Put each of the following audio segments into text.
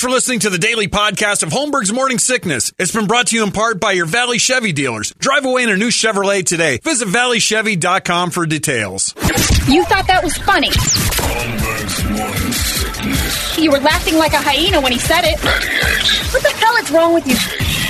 Thanks for listening to the daily podcast of Holmberg's Morning Sickness. It's been brought to you in part by your Valley Chevy dealers. Drive away in a new Chevrolet today. Visit valleychevy.com for details. You thought that was funny. Holmberg's morning sickness. You were laughing like a hyena when he said it. 98 What the hell is wrong with you?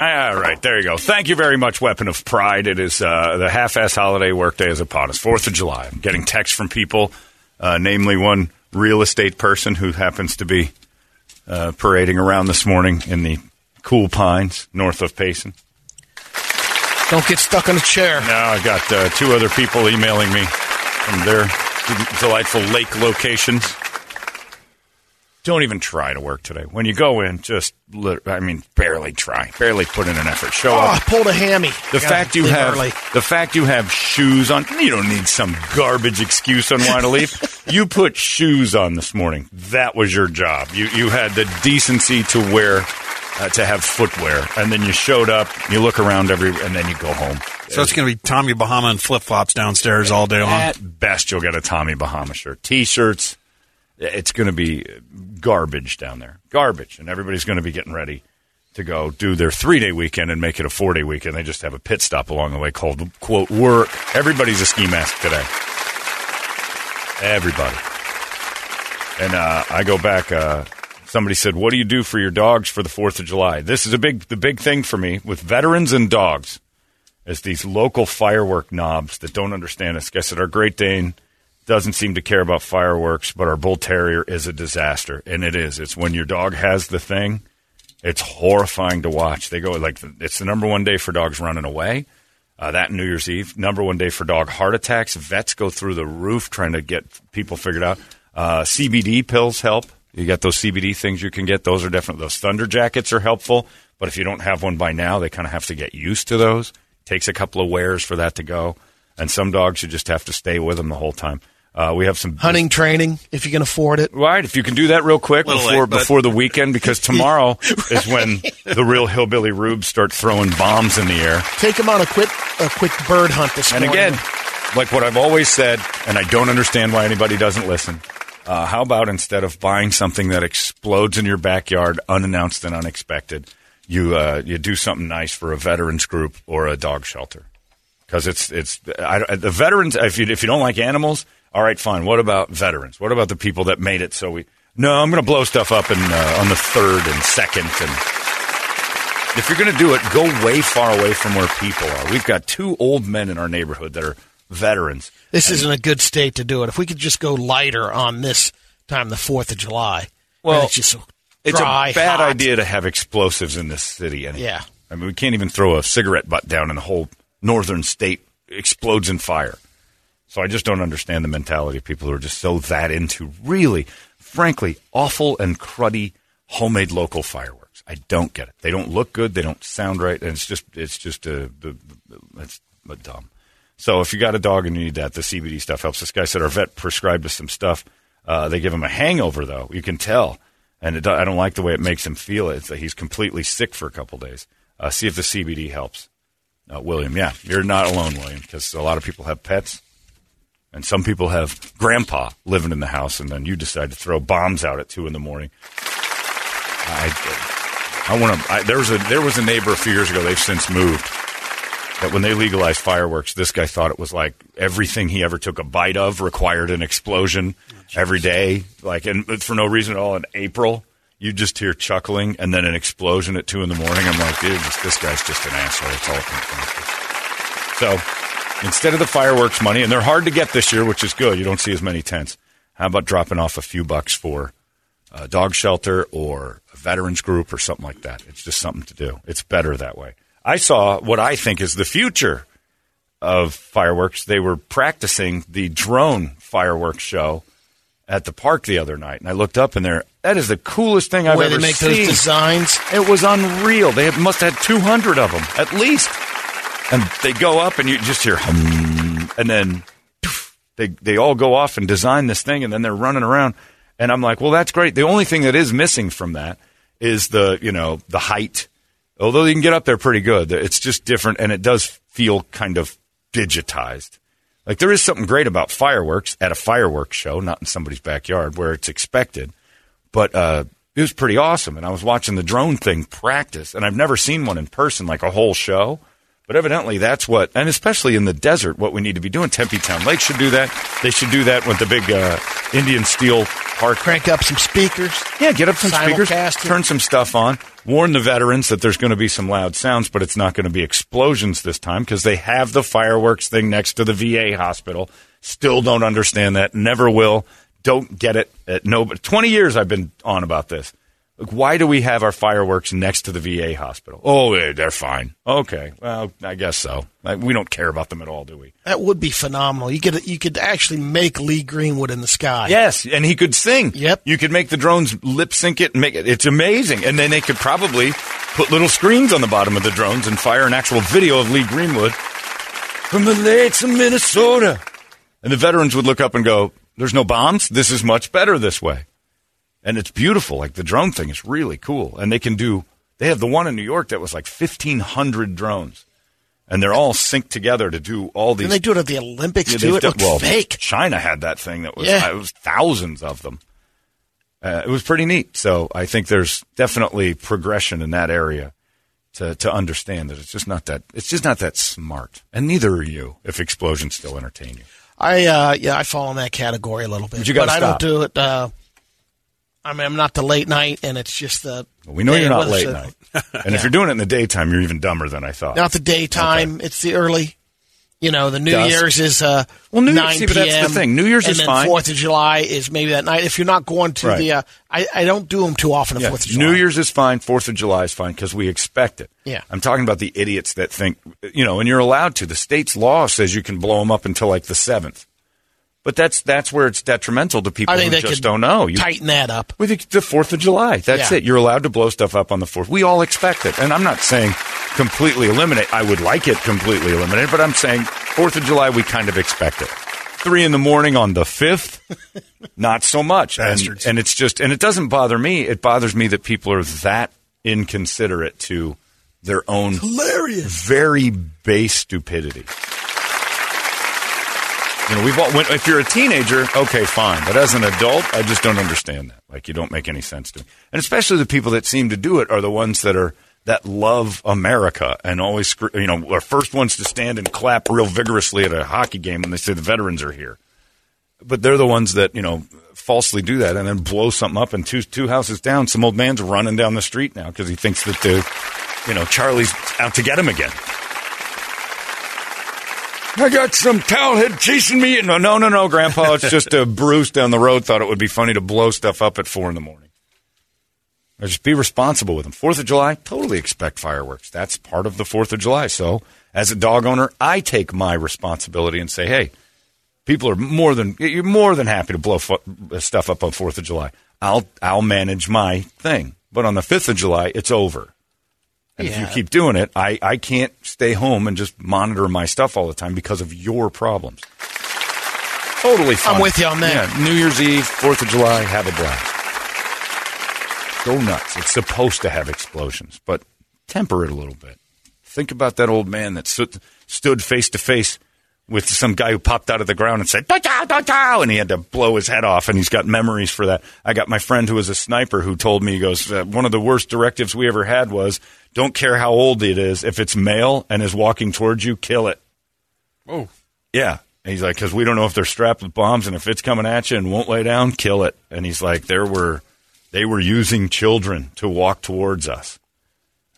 All right, there you go. Thank you very much, Weapon of Pride. It is uh, the half-ass holiday workday is upon us. Fourth of July. I'm getting texts from people, uh, namely one real estate person who happens to be uh, parading around this morning in the cool pines north of Payson. Don't get stuck in a chair. Now I got uh, two other people emailing me from their delightful lake locations. Don't even try to work today. When you go in, just I mean, barely try, barely put in an effort. Show Oh, I up. pulled a hammy. The I fact you have early. the fact you have shoes on, you don't need some garbage excuse on why to leave. you put shoes on this morning. That was your job. You you had the decency to wear uh, to have footwear, and then you showed up. You look around every, and then you go home. So it's going to be Tommy Bahama and flip flops downstairs all day long. At best, you'll get a Tommy Bahama shirt, T-shirts. It's going to be garbage down there, garbage, and everybody's going to be getting ready to go do their three-day weekend and make it a four-day weekend. They just have a pit stop along the way called "quote work." Everybody's a ski mask today. Everybody. And uh, I go back. Uh, somebody said, "What do you do for your dogs for the Fourth of July?" This is a big, the big thing for me with veterans and dogs is these local firework knobs that don't understand us. Guess that our Great Dane doesn't seem to care about fireworks, but our Bull Terrier is a disaster, and it is. It's when your dog has the thing. It's horrifying to watch. They go like it's the number one day for dogs running away. Uh, that New Year's Eve, number one day for dog heart attacks. Vets go through the roof trying to get people figured out. Uh, CBD pills help. You got those CBD things you can get. Those are definitely those Thunder jackets are helpful. But if you don't have one by now, they kind of have to get used to those. Takes a couple of wears for that to go. And some dogs you just have to stay with them the whole time. Uh, we have some hunting training if you can afford it. Right, if you can do that real quick before late, before the weekend, because tomorrow is when the real hillbilly rubes start throwing bombs in the air. Take them on a quick a quick bird hunt this And morning. And again, like what I've always said, and I don't understand why anybody doesn't listen. Uh, how about instead of buying something that explodes in your backyard, unannounced and unexpected, you uh, you do something nice for a veterans group or a dog shelter? Because it's it's I, the veterans. If you if you don't like animals, all right, fine. What about veterans? What about the people that made it so we? No, I'm going to blow stuff up in, uh, on the third and second and if you're going to do it, go way far away from where people are. We've got two old men in our neighborhood that are veterans. This isn't a good state to do it. If we could just go lighter on this time, the Fourth of July. Well, it's just so It's a bad hot. idea to have explosives in this city. Anyway. Yeah. I mean, we can't even throw a cigarette butt down and the whole northern state explodes in fire. So I just don't understand the mentality of people who are just so that into really, frankly, awful and cruddy homemade local fireworks. I don't get it. They don't look good. They don't sound right. And it's just, it's just a, it's a dumb. So if you got a dog and you need that, the CBD stuff helps. This guy said our vet prescribed us some stuff. Uh, they give him a hangover though. You can tell, and it, I don't like the way it makes him feel. It's that he's completely sick for a couple days. Uh, see if the CBD helps. Uh, William, yeah, you're not alone, William, because a lot of people have pets, and some people have grandpa living in the house, and then you decide to throw bombs out at two in the morning. I, I want to. There was a there was a neighbor a few years ago. They've since moved. That when they legalized fireworks, this guy thought it was like everything he ever took a bite of required an explosion every day, like and for no reason at all. In April, you just hear chuckling and then an explosion at two in the morning. I'm like, dude, this, this guy's just an asshole. It's all. So instead of the fireworks money, and they're hard to get this year, which is good. You don't see as many tents. How about dropping off a few bucks for a dog shelter or a veterans group or something like that? It's just something to do. It's better that way. I saw what I think is the future of fireworks. They were practicing the drone fireworks show at the park the other night, and I looked up and there. That is the coolest thing I've Where ever they make seen. those designs. It was unreal. They must have had 200 of them at least. And they go up and you just hear hum, and then poof, they they all go off and design this thing and then they're running around and I'm like, "Well, that's great. The only thing that is missing from that is the, you know, the height. Although you can get up there pretty good. It's just different and it does feel kind of digitized. Like there is something great about fireworks at a fireworks show, not in somebody's backyard where it's expected but uh, it was pretty awesome. And I was watching the drone thing practice, and I've never seen one in person, like a whole show. But evidently, that's what, and especially in the desert, what we need to be doing. Tempe Town Lake should do that. They should do that with the big uh, Indian Steele Park. Crank up some speakers. Yeah, get up some speakers, turn some stuff on, warn the veterans that there's going to be some loud sounds, but it's not going to be explosions this time because they have the fireworks thing next to the VA hospital. Still don't understand that. Never will. Don't get it. At no, but 20 years I've been on about this. Like, why do we have our fireworks next to the VA hospital? Oh, eh, they're fine. Okay, well, I guess so. Like, we don't care about them at all, do we? That would be phenomenal. You could you could actually make Lee Greenwood in the sky. Yes, and he could sing. Yep. You could make the drones lip sync it and make it. It's amazing. And then they could probably put little screens on the bottom of the drones and fire an actual video of Lee Greenwood from the lakes of Minnesota. And the veterans would look up and go, There's no bombs. This is much better this way. And it's beautiful. Like the drone thing is really cool. And they can do, they have the one in New York that was like 1,500 drones. And they're all synced together to do all these Didn't they do it at the Olympics yeah, too? It done- looked well, fake. China had that thing that was Yeah. it was thousands of them. Uh, it was pretty neat. So I think there's definitely progression in that area to to understand that it's just not that it's just not that smart. And neither are you if explosions still entertain you. I uh, yeah, I fall in that category a little bit. But you but I don't do it. Uh, I mean, I'm not the late night, and it's just the. Well, we know you're not late night. And if you're doing it in the daytime, you're even dumber than I thought. Not the daytime. It's the early. You know, the New Dusk. Year's is uh, Well, New Year's- 9 see, but that's the thing. New Year's is fine. Fourth of July is maybe that night. If you're not going to Right. the, uh, I, I don't do them too often. The Yeah. Fourth of July. New Year's is fine. Fourth of July is fine because we expect it. Yeah. I'm talking about the idiots that think, you know, and you're allowed to. The state's law says you can blow them up until like the seventh. But that's that's where it's detrimental to people I think who just don't know. You, tighten that up. with the- the Fourth of July, that's Yeah. it. You're allowed to blow stuff up on the Fourth. We all expect it, and I'm not saying completely eliminate. I would like it completely eliminated, but I'm saying Fourth of July we kind of expect it. Three in the morning on the fifth, not so much. And, Bastards. and it's just, and it doesn't bother me. It bothers me that people are that inconsiderate to their own Hilarious. very base stupidity. You know, we've all. If you're a teenager, okay, fine. But as an adult, I just don't understand that. Like, you don't make any sense to me. And especially the people that seem to do it are the ones that are that love America and always, you know, are first ones to stand and clap real vigorously at a hockey game when they say the veterans are here. But they're the ones that you know falsely do that and then blow something up. And two two houses down, some old man's running down the street now because he thinks that the, you know, Charlie's out to get him again. I got some towelhead chasing me. No, no, no, no, Grandpa. It's just a Bruce down the road thought it would be funny to blow stuff up at four in the morning. Or just be responsible with them. Fourth of July, totally expect fireworks. That's part of the Fourth of July. So, as a dog owner, I take my responsibility and say, hey, people are more than you're more than happy to blow stuff up on Fourth of July. I'll I'll manage my thing. But on the fifth of July, it's over. And if you keep doing it, I, I can't stay home and just monitor my stuff all the time because of your problems. Totally fine. I'm with you on that. Yeah, New Year's Eve, Fourth of July, have a blast. Go nuts. It's supposed to have explosions, but temper it a little bit. Think about that old man that stood face to face with some guy who popped out of the ground and said, "Da, da, da, da," and he had to blow his head off, and he's got memories for that. I got my friend who was a sniper who told me, he goes, uh, one of the worst directives we ever had was, don't care how old it is, if it's male and is walking towards you, kill it. Oh, Yeah. And he's like, because we don't know if they're strapped with bombs, and if it's coming at you and won't lay down, kill it. And he's like, there were, they were using children to walk towards us.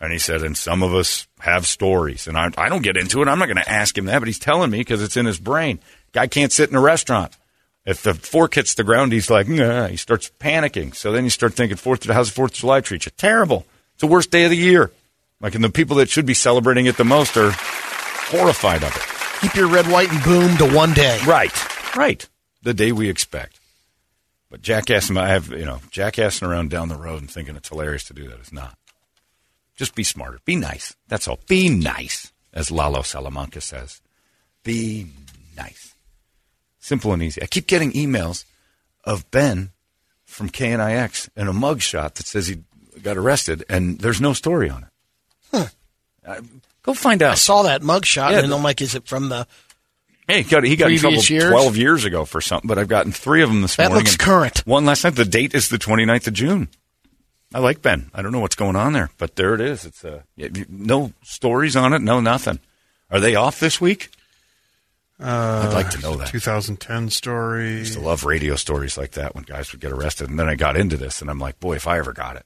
And he said, and some of us have stories. And I, I don't get into it. I'm not going to ask him that, but he's telling me because it's in his brain. Guy can't sit in a restaurant. If the fork hits the ground, he's like, nah, he starts panicking. So then you start thinking, Fourth, how's the Fourth of July treat you? Terrible. It's the worst day of the year. Like, and the people that should be celebrating it the most are horrified of it. Keep your red, white, and boom to one day. Right, right. The day we expect. But jackassing, I have you know, jackassing around down the road and thinking it's hilarious to do that is not. Just be smarter. Be nice. That's all. Be nice, as Lalo Salamanca says. Be nice. Simple and easy. I keep getting emails of Ben from KNIX and a mugshot that says he got arrested, and there's no story on it. Uh, go find out. I saw that mugshot, Yeah, and the- I'm like, is it from the? Hey, he got, he got in trouble years? 12 years ago for something, but I've gotten three of them this That morning. That looks current. One last night. The date is the 29th of June. I like Ben. I don't know what's going on there, but there it is. It's uh, no stories on it, no nothing. Are they off this week? Uh, I'd like to know that. 2010 story. I used to love radio stories like that when guys would get arrested. And then I got into this, and I'm like, boy, if I ever got it,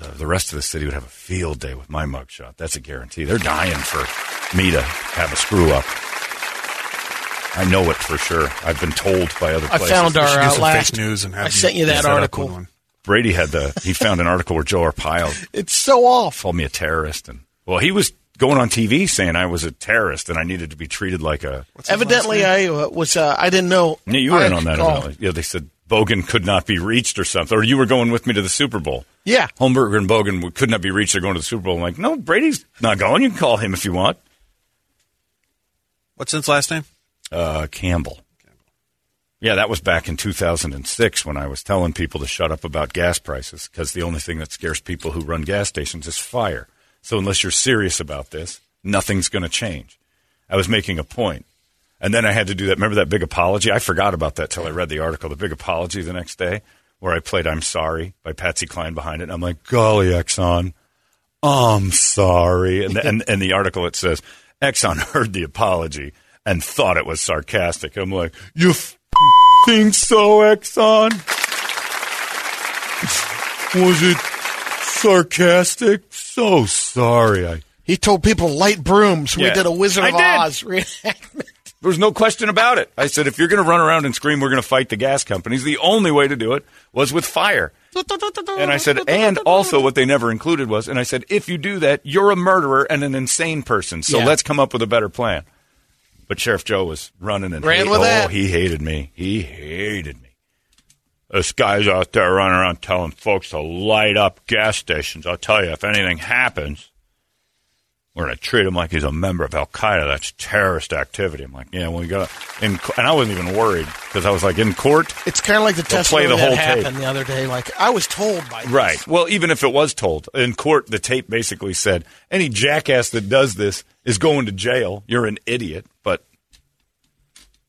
uh, the rest of the city would have a field day with my mugshot. That's a guarantee. They're dying for me to have a screw up. I know it for sure. I've been told by other I places. found our uh, last. fake news and have I sent you that set up article. With one. Brady had the he found an article where Joe Arpaio It's so off. called me a terrorist, and well, he was going on TV saying I was a terrorist and I needed to be treated like a. Evidently, I uh, was. Uh, I didn't know. Yeah, you were in on that. Evidently. Yeah, they said Bogan could not be reached or something, or you were going with me to the Super Bowl. Yeah. Holmberger and Bogan could not be reached. They're going to the Super Bowl. I'm like, no, Brady's not going. You can call him if you want. What's his last name? Uh, Campbell. Yeah, that was back in 2006 when I was telling people to shut up about gas prices because the only thing that scares people who run gas stations is fire. So unless you're serious about this, nothing's going to change. I was making a point. And then I had to do that. Remember that big apology? I forgot about that till I read the article. The big apology the next day where I played I'm Sorry by Patsy Cline behind it. And I'm like, golly, Exxon, I'm sorry. And the, and, and the article, it says, Exxon heard the apology and thought it was sarcastic. I'm like, you think so, Exxon? Was it sarcastic? So sorry. I He told people light brooms. We Yeah. did a Wizard I of did. Oz reenactment. There was no question about it. I said, if you're going to run around and scream, we're going to fight the gas companies. The only way to do it was with fire. And I said, and also what they never included was, and I said, if you do that, you're a murderer and an insane person. So Yeah. let's come up with a better plan. But Sheriff Joe was running and Ran hate- with oh, that. he hated me. He hated me. This guy's out there running around telling folks to light up gas stations. I'll tell you, if anything happens, we're going to treat him like he's a member of Al Qaeda. That's terrorist activity. I'm like, yeah, well, you got in, and I wasn't even worried because I was like in court. It's kind of like the They'll testimony play the that whole happened tape. the other day. Like I was told by this. Right. Well, even if it was told in court, the tape basically said any jackass that does this is going to jail. You're an idiot.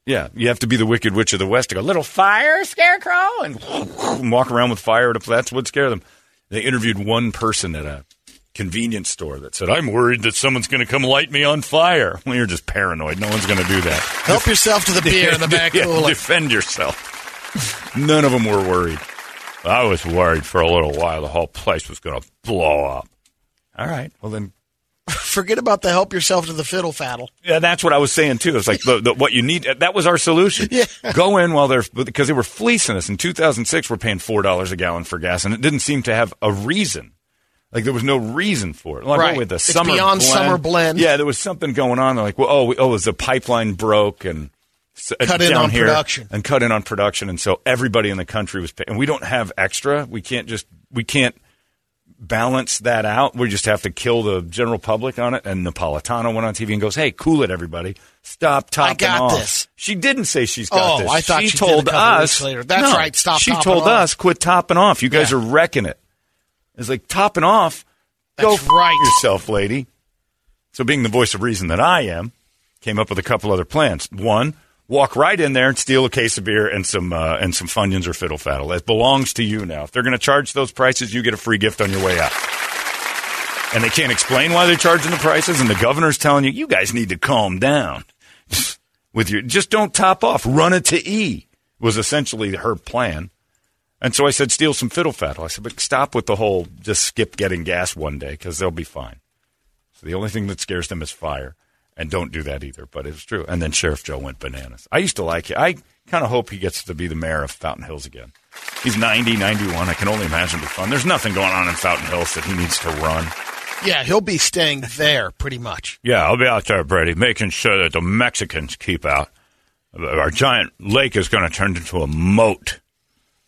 Yeah, you have to be the Wicked Witch of the West to go little fire scarecrow and, and walk around with fire. To, that's what scared them. They interviewed one person at a convenience store that said, "I'm worried that someone's going to come light me on fire." Well, you're just paranoid. No one's going to do that. Help yourself to the beer in the back Yeah, cooler. defend yourself. None of them were worried. I was worried for a little while the whole place was going to blow up. All right. Well, then, Forget about the help yourself to the fiddle faddle. yeah, that's what I was saying too. It's like the, the, what you need. That was our solution. Yeah. Go in while they're because they were fleecing us. In 2006, we're paying four dollars a gallon for gas, and it didn't seem to have a reason. Like there was no reason for it. Like Right. with the It's summer beyond blend. summer blend. Yeah, there was something going on. They're like, well, oh, we, oh, was the pipeline broke and uh, Cut in down on here production. and cut in on production, and so everybody in the country was paying. And we don't have extra. We can't just we can't balance that out. We just have to kill the general public on it. And Napolitano went on TV and goes, "Hey, cool it, everybody. Stop topping I got off." this. She didn't say she's got Oh, this. I thought she, she told us later. That's No, right, stop She told off. us quit topping off. You guys Yeah. are wrecking it. It's like topping off. Go That's f- right. yourself, lady. So, being the voice of reason that I am, came up with a couple other plans. One, walk right in there and steal a case of beer and some uh, and some Funyuns or Fiddle Faddle. It belongs to you now. If they're going to charge those prices, you get a free gift on your way out. And they can't explain why they're charging the prices, and the governor's telling you, you guys need to calm down. With your just don't top off. Run it to E was essentially her plan. And so I said, steal some fiddle faddle. I said, but stop with the whole just skip getting gas one day because they'll be fine. So the only thing that scares them is fire. And don't do that either. But it's true. And then Sheriff Joe went bananas. I used to like it. I kind of hope he gets to be the mayor of Fountain Hills again. He's 90, 91. I can only imagine be fun. There's nothing going on in Fountain Hills that he needs to run. Yeah, he'll be staying there pretty much. Yeah, I'll be out there, Brady, making sure that the Mexicans keep out. Our giant lake is going to turn into a moat.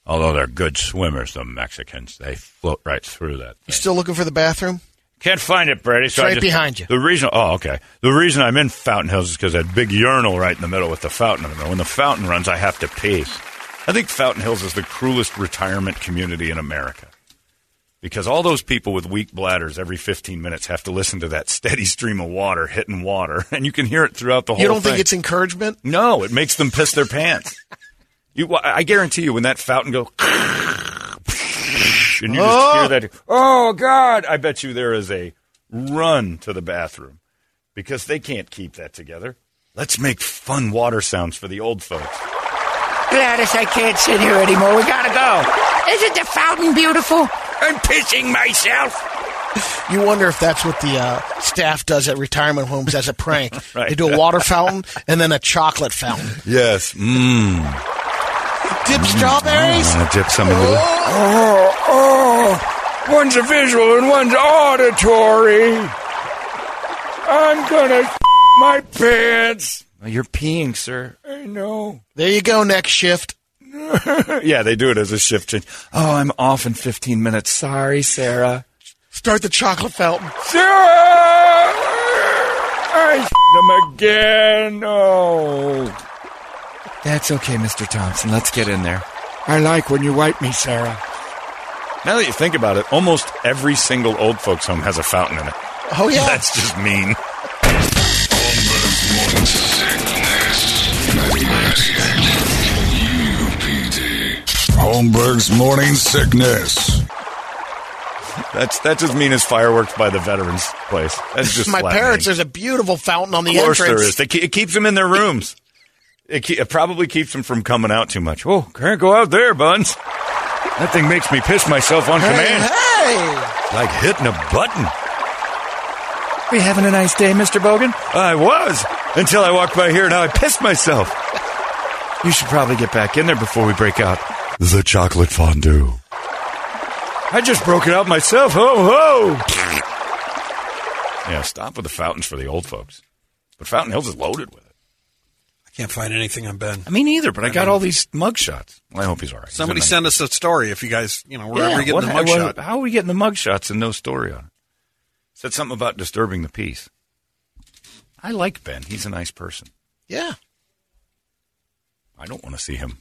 Although they're good swimmers, the Mexicans. They float right through that. You still looking for the bathroom? Can't find it, Brady. So It's right behind you. The reason, oh, okay. The reason I'm in Fountain Hills is because that big urinal right in the middle with the fountain in the middle. When the fountain runs, I have to pee. I think Fountain Hills is the cruelest retirement community in America because all those people with weak bladders every 15 minutes have to listen to that steady stream of water hitting water, and you can hear it throughout the whole. You don't thing. think it's encouragement? No, it makes them piss their pants. You, I guarantee you, when that fountain goes, and you just hear that, oh! oh God! I bet you there is a run to the bathroom because they can't keep that together. Let's make fun water sounds for the old folks. Gladys, I can't sit here anymore. We gotta go. Isn't the fountain beautiful? I'm pissing myself. You wonder if that's what the uh, staff does at retirement homes as a prank. Right. They do a water fountain and then a chocolate fountain. Yes, mmm. Dip mm. strawberries? Mm. Want to dip some into the? Oh, oh. One's a visual and one's auditory. I'm gonna my pants. Oh, You're peeing, sir. I know. There you go, next shift. Yeah, they do it as a shift change. Oh, I'm off in 15 minutes. Sorry, Sarah. Start the chocolate fountain. Sarah! I them again. No. That's okay, Mr. Thompson. Let's get in there. I like when you wipe me, Sarah. Now that you think about it, almost every single old folks home has a fountain in it. Oh, yeah. That's just mean. Holmberg's morning sickness. UPD. Holmberg's morning sickness. That's that's as mean as fireworks by the veterans place. That's just My flattening. parents, there's a beautiful fountain on the entrance. Of course entrance. there is. They, it keeps them in their rooms. It, ke- it probably keeps them from coming out too much. Oh, can't go out there, Buns. That thing makes me piss myself on Hey, command. hey! Like hitting a button. Are you having a nice day, Mr. Bogan? I was until I walked by here. Now I pissed myself. You should probably get back in there before we break out the chocolate fondue. I just broke it out myself. Ho ho! Yeah, stop with the fountains for the old folks. But Fountain Hills is loaded with it. I can't find anything on Ben. I mean, either. But I got all these mug shots. Well, I hope he's all right. Somebody send us a story if you guys, you know, wherever Yeah, you get what- the mug what- shot. How are we getting the mug shots and no story on it? Said something about disturbing the peace. I like Ben. He's a nice person. Yeah. I don't want to see him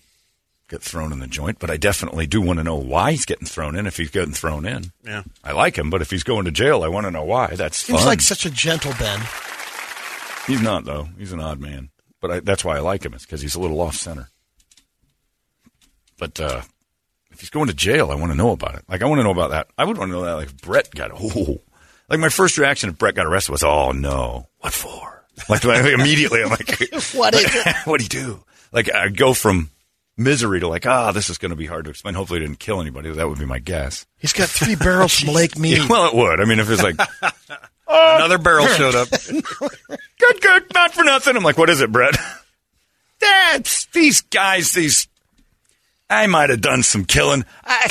get thrown in the joint, but I definitely do want to know why he's getting thrown in if he's getting thrown in. Yeah. I like him, but if he's going to jail, I want to know why. That's Seems fun. like such a gentle Ben. he's not, though. He's an odd man. But I, that's why I like him, is because he's a little off center. But uh, if he's going to jail, I want to know about it. Like, I want to know about that. I would want to know that, like, if Brett got, oh. Like, my first reaction if Brett got arrested was, oh, no. What for? Like, immediately, I'm like, What is it? what do he do? Like, I'd go from misery to like, ah, this is going to be hard to explain. Hopefully, he didn't kill anybody. That would be my guess. He's got three barrels from Lake Mead. Yeah, well, it would. I mean, if it's like, Another barrel showed up. Good, good, not for nothing. I'm like, what is it, Brett? That's these guys. These, I might have done some killing. I,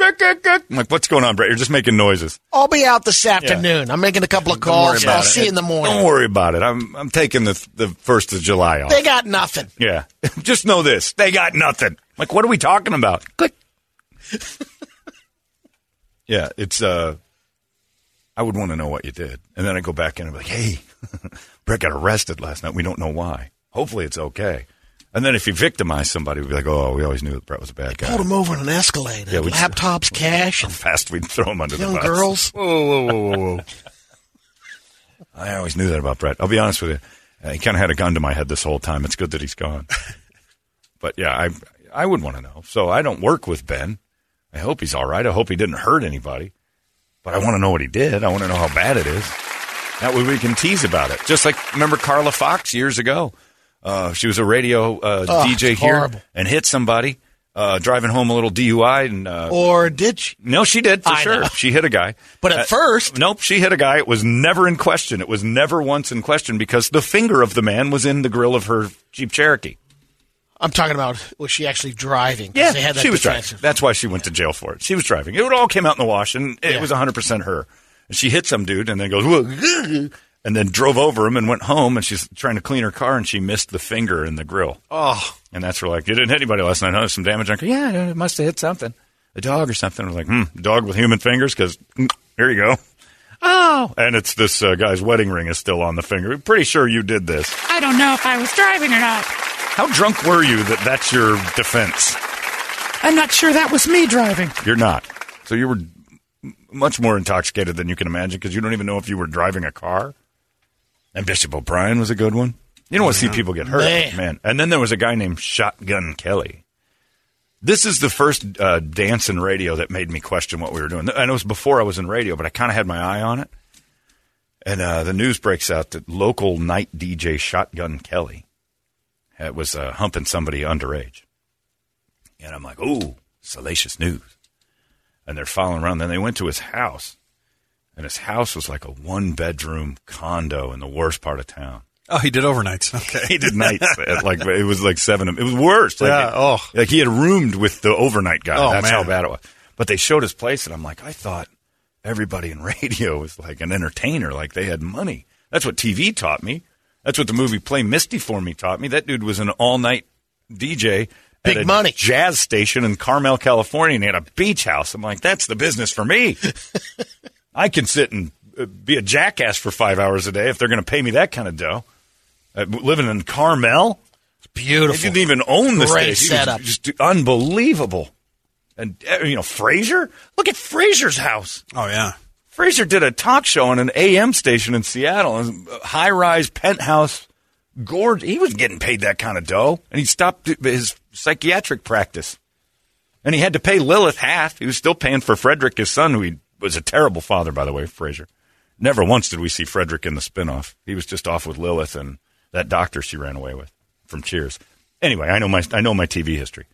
I'm like, what's going on, Brett? You're just making noises. I'll be out this afternoon. I'm making a couple of calls. I'll it. see you in the morning. Don't worry about it. I'm I'm taking the the first of July off. They got nothing. yeah, just know this: they got nothing. Like, what are we talking about? Good. yeah, it's uh. I would want to know what you did, and then I go back in and be like, "Hey, Brett got arrested last night. We don't know why. Hopefully, it's okay." And then if you victimize somebody, we'd be like, "Oh, we always knew that Brett was a bad guy." Pulled him over on an Escalade. Yeah, we just- Laptops, cash, How fast we'd throw him under the bus. girls. Whoa, whoa, whoa, whoa, whoa. I always knew that about Brett. I'll be honest with you. Uh, he kind of had a gun to my head this whole time. It's good that he's gone. but yeah, I I would want to know. So I don't work with Ben. I hope he's all right. I hope he didn't hurt anybody. But I want to know what he did. I want to know how bad it is. That way we can tease about it. Just like remember Carla Fox years ago. Uh, she was a radio uh, Oh, DJ here horrible. and hit somebody uh, driving home a little DUI and uh, Or did she? no, she did for I sure. know. She hit a guy. But at Uh, first- nope, she hit a guy. It was never in question. It was never once in question because the finger of the man was in the grill of her Jeep Cherokee. I'm talking about was she actually driving? 'Cause they had that she was defensive. driving. That's why she went to jail for it. She was driving. It all came out in the wash, and it Yeah. was 100 percent her. And she hit some dude, and then goes, "Whoa," and then drove over him and went home. And she's trying to clean her car, and she missed the finger in the grill. Oh, And that's where like you didn't hit anybody last night. Huh? Some damage on. Yeah, it must have hit something, a dog or something. I was like, hmm, dog with human fingers. Because here you go. Oh, and it's this uh, guy's wedding ring is still on the finger. Pretty sure you did this. I don't know if I was driving or not. How drunk were you that that's your defense? I'm not sure that was me driving. You're not. So you were much more intoxicated than you can imagine because you don't even know if you were driving a car. And Bishop O'Brien was a good one. You don't want to see people get hurt, Man. man. And then there was a guy named Shotgun Kelly. This is the first uh, dance in radio that made me question what we were doing. And it was before I was in radio, but I kind of had my eye on it. And uh, the news breaks out that local night DJ Shotgun Kelly uh, was uh, humping somebody underage. And I'm like, ooh, salacious news. And they're following around. Then they went to his house, and his house was like a one bedroom condo in the worst part of town. Oh, he did overnights. Okay. He did nights at like it was like seven. It was worse. Like, Yeah, oh. like he had roomed with the overnight guy. Oh, That's how bad it was. But they showed his place, and I'm like, I thought everybody in radio was like an entertainer, like they had money. That's what TV taught me. That's what the movie Play Misty for Me taught me. That dude was an all night DJ. Big at a money. Jazz station in Carmel, California, and he had a beach house. I'm like, that's the business for me. I can sit and uh, be a jackass for five hours a day if they're going to pay me that kind of dough. Uh, living in Carmel, he beautiful. didn't even own the Great station. He was setup. just unbelievable. And uh, you know, Frasier. Look at Frasier's house. Oh yeah. Frasier did a talk show on an AM station in Seattle, uh, high rise penthouse. Gorge, he was getting paid that kind of dough, and he stopped his psychiatric practice. And he had to pay Lilith half. He was still paying for Frederick, his son, who he was a terrible father, by the way, Frasier. Never once did we see Frederick in the spinoff. He was just off with Lilith and that doctor she ran away with from Cheers. Anyway, I know my I know my TV history.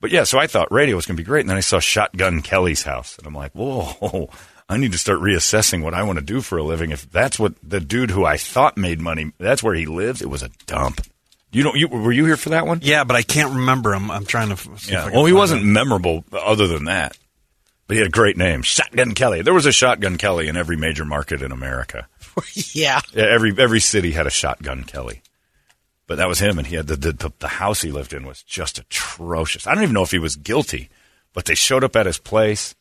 But yeah, so I thought radio was going to be great, and then I saw Shotgun Kelly's house, and I'm like, whoa, I need to start reassessing what I want to do for a living. If that's what the dude who I thought made money, that's where he lives, it was a dump. You don't, you were you here for that one? Yeah, but I can't remember him. I'm trying to. Yeah. Well, he wasn't it. memorable other than that, but he had a great name, Shotgun Kelly. There was a Shotgun Kelly in every major market in America. yeah. Yeah, every every city had a Shotgun Kelly. But that was him, and he had the, the the house he lived in was just atrocious. I don't even know if he was guilty, but they showed up at his place.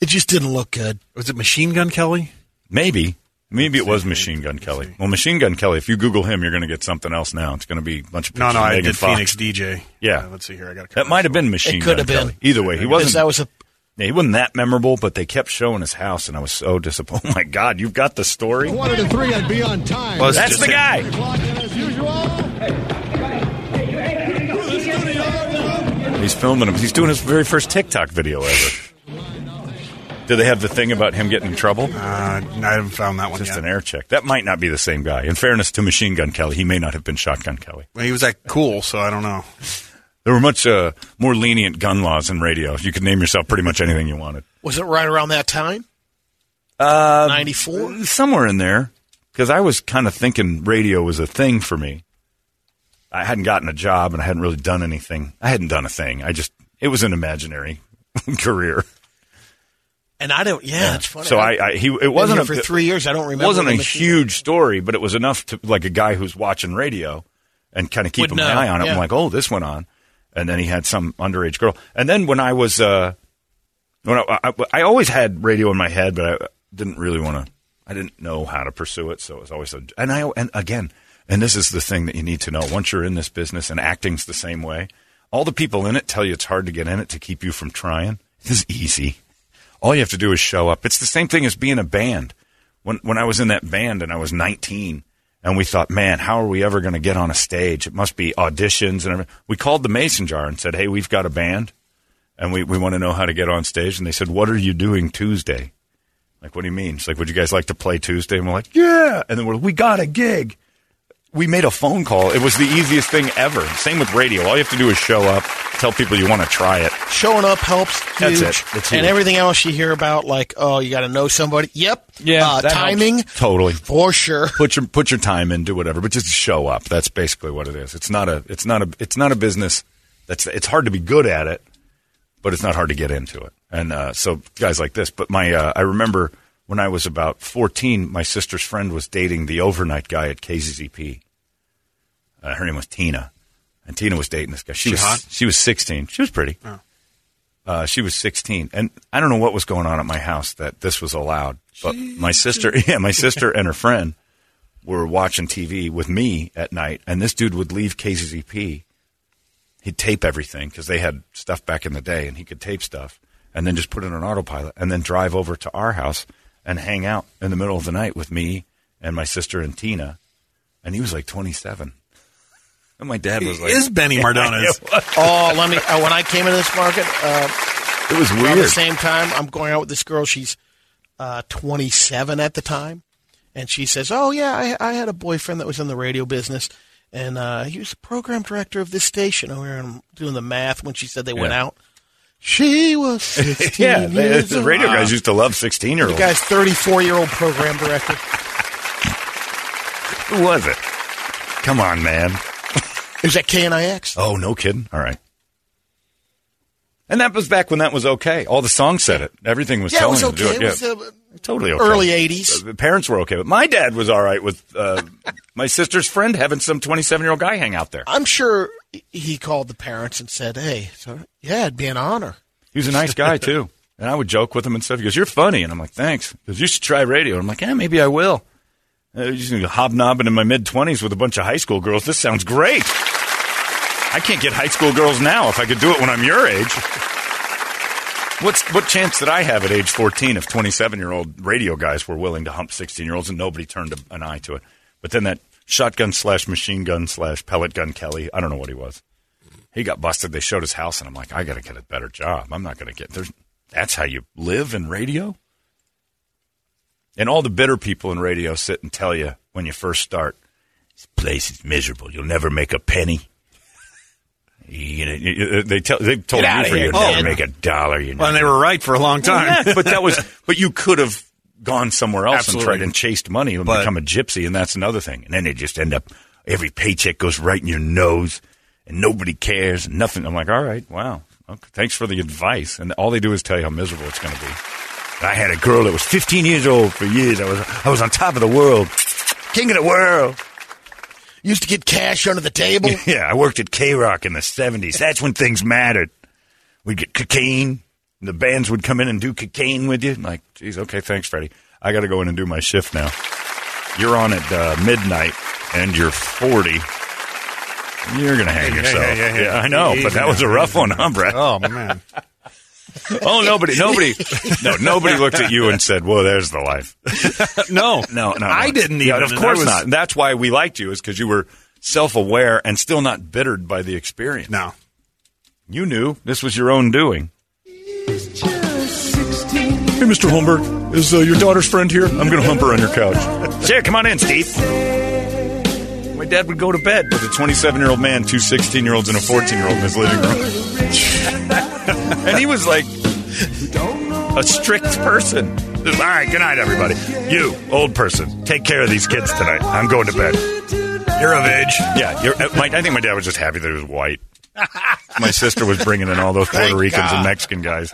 It just didn't look good. Was it Machine Gun Kelly? Maybe, maybe it was Machine Gun Kelly. Well, Machine Gun Kelly. If you Google him, you're going to get something else. Now it's going to be a bunch of No, pictures no, of I Megan did Fox. Phoenix DJ. Yeah. Uh, let's see here. I got That might have been Machine It could Gun have been. Kelly. Either way, he wasn't. that was a yeah, he wasn't that memorable, but they kept showing his house, and I was so disappointed. Oh my God, you've got the story. One to three, I'd be on time. Well, it's That's just the him. guy. Clock in as usual. He's filming him. He's doing his very first TikTok video ever. Do they have the thing about him getting in trouble? Uh, I haven't found that one Just yet. an air check. That might not be the same guy. In fairness to Machine Gun Kelly, he may not have been Shotgun Kelly. Well, he was that cool, so I don't know. There were much uh, more lenient gun laws in radio. You could name yourself pretty much anything you wanted. was it right around that time? Uh, Ninety four. Somewhere in there, because I was kind of thinking radio was a thing for me. I hadn't gotten a job and I hadn't really done anything. I hadn't done a thing. I just, it was an imaginary career. And I don't. Yeah, it's funny. So I, I he, it wasn't a, for three years. I don't remember. It wasn't a huge story, but it was enough to like a guy who's watching radio and kind of keeping my eye on it. yeah. I'm like, oh, this went on, and then he had some underage girl. And then when I was, uh, when I, I, I always had radio in my head, but I didn't really want to. I didn't know how to pursue it, so it was always a. And I and again, and this is the thing that you need to know. Once you're in this business and acting's the same way, all the people in it tell you it's hard to get in it to keep you from trying. This is easy. All you have to do is show up. It's the same thing as being a band. When when I was in that band and I was 19, and we thought, man, how are we ever going to get on a stage? It must be auditions and everything. We called the Mason Jar and said, hey, we've got a band, and we we want to know how to get on stage. And they said, what are you doing Tuesday? Like, what do you mean? It's like, would you guys like to play Tuesday? And we're like, yeah. And then we're, we got a gig. We made a phone call. It was the easiest thing ever. Same with radio. All you have to do is show up, tell people you want to try it. Showing up helps. That's it. That's and everything else you hear about, like, oh, you got to know somebody. Yep. uh, that helps. timing totally for sure. Put your put your time in, do whatever, but just show up. That's basically what it is. It's not a it's not a it's not a business. That's it's hard to be good at it, but it's not hard to get into it. And uh, so guys like this. But my uh, I remember when I was about 14, my sister's friend was dating the overnight guy at KZZP. Uh, her name was Tina, and Tina was dating this guy. She, She was hot? she was 16. She was pretty. Uh, she was 16, and I don't know what was going on at my house that this was allowed. But my sister, yeah, my sister and her friend were watching TV with me at night, and this dude would leave KZZP. He'd tape everything because they had stuff back in the day, and he could tape stuff, and then just put it on autopilot, and then drive over to our house and hang out in the middle of the night with me and my sister and Tina. And he was like 27. And my dad was like, is Benny Mardones. Oh, let me. Uh, when I came into this market, uh, it was around the same time, I'm going out with this girl. She's uh, 27 at the time, and she says, "Oh yeah, I, I had a boyfriend that was in the radio business, and uh, he was the program director of this station." Oh, I'm doing the math when she said they went out. She was 16 Yeah, they, years the old. radio guys used to love 16 year The olds. guy's 34 year old program director. Who was it? Come on, man. Is that KNIX? Oh, no kidding. All right. And that was back when that was okay. All the songs said it. Everything was Yeah, it telling was them to do okay. it. It was, yeah. uh, totally okay. early 80s. Uh, The parents were okay, but my dad was all right with uh, my sister's friend having some 27 year old guy hang out there. I'm sure he called the parents and said, "Hey, yeah, it'd be an honor." He was a nice guy too, and I would joke with him and stuff. He goes, "You're funny," and I'm like, "Thanks." He goes, "You should try radio." I'm like, "Yeah, maybe I will." Uh, just hobnobbing in my mid 20s with a bunch of high school girls. This sounds great. I can't get high school girls now. If I could do it when I'm your age, what's what chance did I have at age 14 if 27 year old radio guys were willing to hump 16 year olds and nobody turned an eye to it? But then that shotgun slash machine gun slash pellet gun Kelly, I don't know what he was. He got busted. They showed his house, and I'm like, I got to get a better job. I'm not going to get there's. That's how you live in radio. And all the bitter people in radio sit and tell you when you first start, this place is miserable. You'll never make a penny. You know, you- you- they tell they told Get you for you'll never oh. make a dollar. You Well, and they were right for a long Well, time. yeah, but that was but you could have gone somewhere else Absolutely. and tried and chased money and But- become a gypsy, and that's another thing. And then they just end up every paycheck goes right in your nose, and nobody cares, nothing. I'm like, all right, wow, okay, thanks for the advice. And all they do is tell you how miserable it's going to be. I had a girl that was 15 years old for years. I was I was on top of the world, king of the world. Used to get cash under the table. Yeah, I worked at K Rock in the 70s. That's when things mattered. We'd get cocaine. and The bands would come in and do cocaine with you. I'm like, geez, okay, thanks, Freddie. I got to go in and do my shift now. You're on at uh, midnight and you're 40. You're going to hang Yeah, yourself. yeah, yeah, yeah. I know, but that was a rough one, huh, Brett? Oh man, Oh, nobody, nobody, no, nobody looked at you and said, "Well, there's the life." no, No, no, I no. didn't Yeah, even. of course was- not. And that's why we liked you, is because you were self-aware and still not bittered by the experience. No, You knew this was your own doing. Hey, Mr. Holmberg, is uh, your daughter's friend here? I'm going to hump her on your couch. Sure, come on in, Steve. My dad would go to bed with a 27 year old man, two 16 year olds, and a 14 year old in his living room. and he was like a strict person. All right, good night, everybody. You, old person, take care of these kids tonight. I'm going to bed. You're of age. Yeah, you're, uh, my, I think my dad was just happy that he was white. my sister was bringing in all those Puerto Ricans God. and Mexican guys.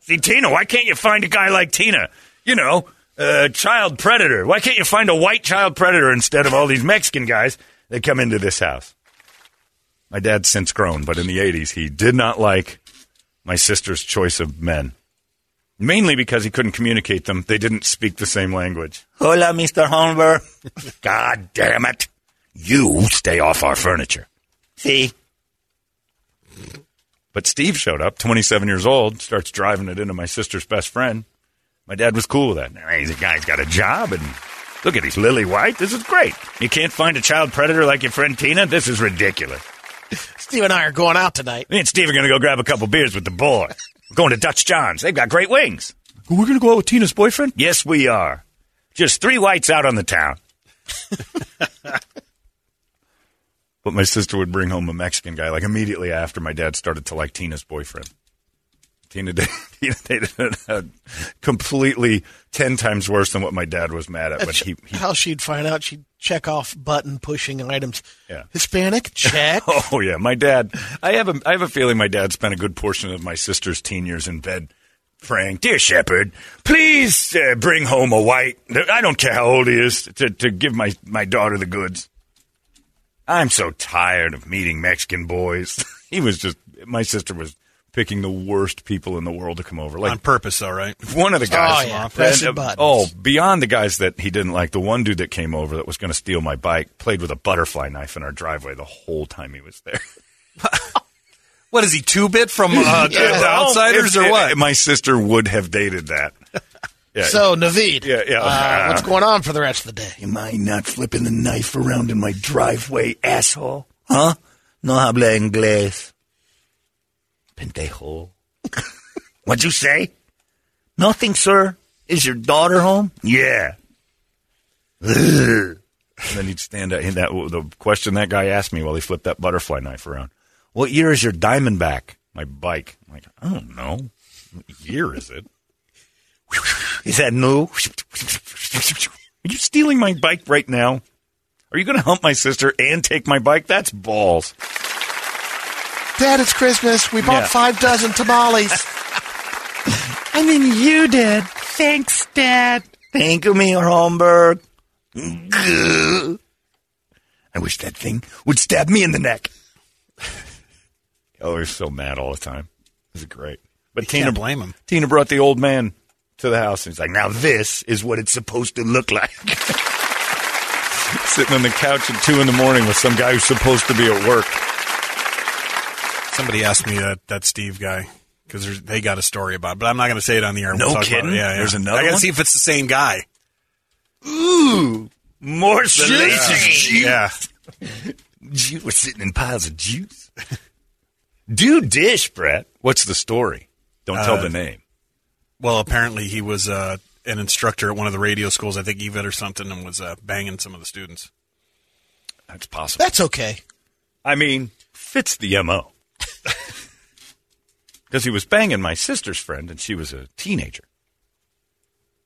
See, Tina, why can't you find a guy like Tina? You know, a child predator. Why can't you find a white child predator instead of all these Mexican guys that come into this house? My dad's since grown, but in the 80s, he did not like my sister's choice of men. Mainly because he couldn't communicate them. They didn't speak the same language. Hola, Mr. Holmberg. God damn it. You stay off our furniture. See? But Steve showed up, 27 years old, starts driving it into my sister's best friend. My dad was cool with that. He's a guy's got a job, and look at he's lily white. This is great. You can't find a child predator like your friend Tina? This is ridiculous. Steve and I are going out tonight. Me and Steve are going to go grab a couple beers with the boy. We're going to Dutch John's. They've got great wings. We're going to go out with Tina's boyfriend? Yes, we are. Just three whites out on the town. but my sister would bring home a Mexican guy like immediately after my dad started to like Tina's boyfriend. Tina Tina dated a completely 10 times worse than what my dad was mad at. But he, he How she'd find out, she'd check off button pushing items. Yeah. Hispanic, check. Oh yeah, my dad. I have a I have a feeling my dad spent a good portion of my sister's teen years in bed, Frank, dear Shepherd, please uh, bring home a white. I don't care how old he is to, to give my, my daughter the goods. I'm so tired of meeting Mexican boys. he was just, my sister was picking the worst people in the world to come over. Like on purpose, all right. one of the guys. Oh, yeah, pressing and, uh, buttons. oh, beyond the guys that he didn't like, the one dude that came over that was going to steal my bike played with a butterfly knife in our driveway the whole time he was there. What is he, two bit from uh, the, the Outsiders If- or what? if My sister would have dated that. Yeah. So, Naveed, Yeah, yeah. uh, what's going on for the rest of the day? Am I not flipping the knife around in my driveway, asshole? Huh? No habla inglés. Pendejo. What'd you say? Nothing, sir. Is your daughter home? yeah. and then he'd stand up. That the question that guy asked me while he flipped that butterfly knife around. What year is your Diamondback? My bike. I'm like, I don't know. What year is it? Is that new? Are you stealing my bike right now? Are you going to hump my sister and take my bike? That's balls. Dad, it's Christmas. We bought Yeah. five dozen tamales. I mean, you did. Thanks, Dad. Thank you, Mr. Holmberg. I wish that thing would stab me in the neck. Oh, he's so mad all the time. This is great. But You Tina, can't blame him. Tina brought the old man to the house, and he's like, "Now this is what it's supposed to look like." Sitting on the couch at two in the morning with some guy who's supposed to be at work. Somebody asked me that that Steve guy because they got a story about, it, but I'm not going to say it on the air. No talk about kidding? Yeah, yeah. There's another I got to see if it's the same guy. Ooh, more salacious juice. Yeah, Ju- We're sitting in piles of juice. Do dish, Brett. What's the story? Don't tell Uh, the name. Well, apparently he was uh, an instructor at one of the radio schools, I think EVIT or something, and was uh, banging some of the students. That's possible. That's okay. I mean, fits the mo. Because he was banging my sister's friend, and she was a teenager.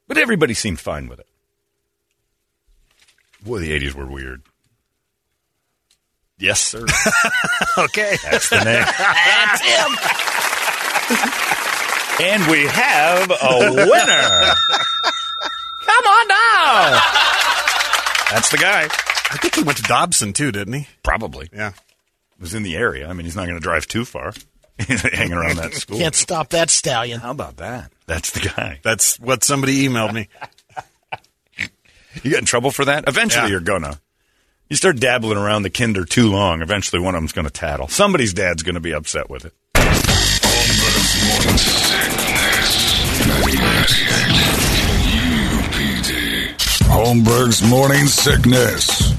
But everybody seemed fine with it. Boy, the '80s were weird. Yes, sir. Okay. That's the name. That's him. and we have a winner. Come on now. That's the guy. I think he went to Dobson too, didn't he? Probably Yeah. was in the area. I mean, he's not going to drive too far. Hanging around that school. Can't stop that stallion. How about that? That's the guy. That's what somebody emailed me. You get in trouble for that? Eventually, Yeah. you're gonna. You start dabbling around the kinder too long. Eventually, one of them's going to tattle. Somebody's dad's going to be upset with it. Holmberg's morning sickness. U P D. Holmberg's morning sickness.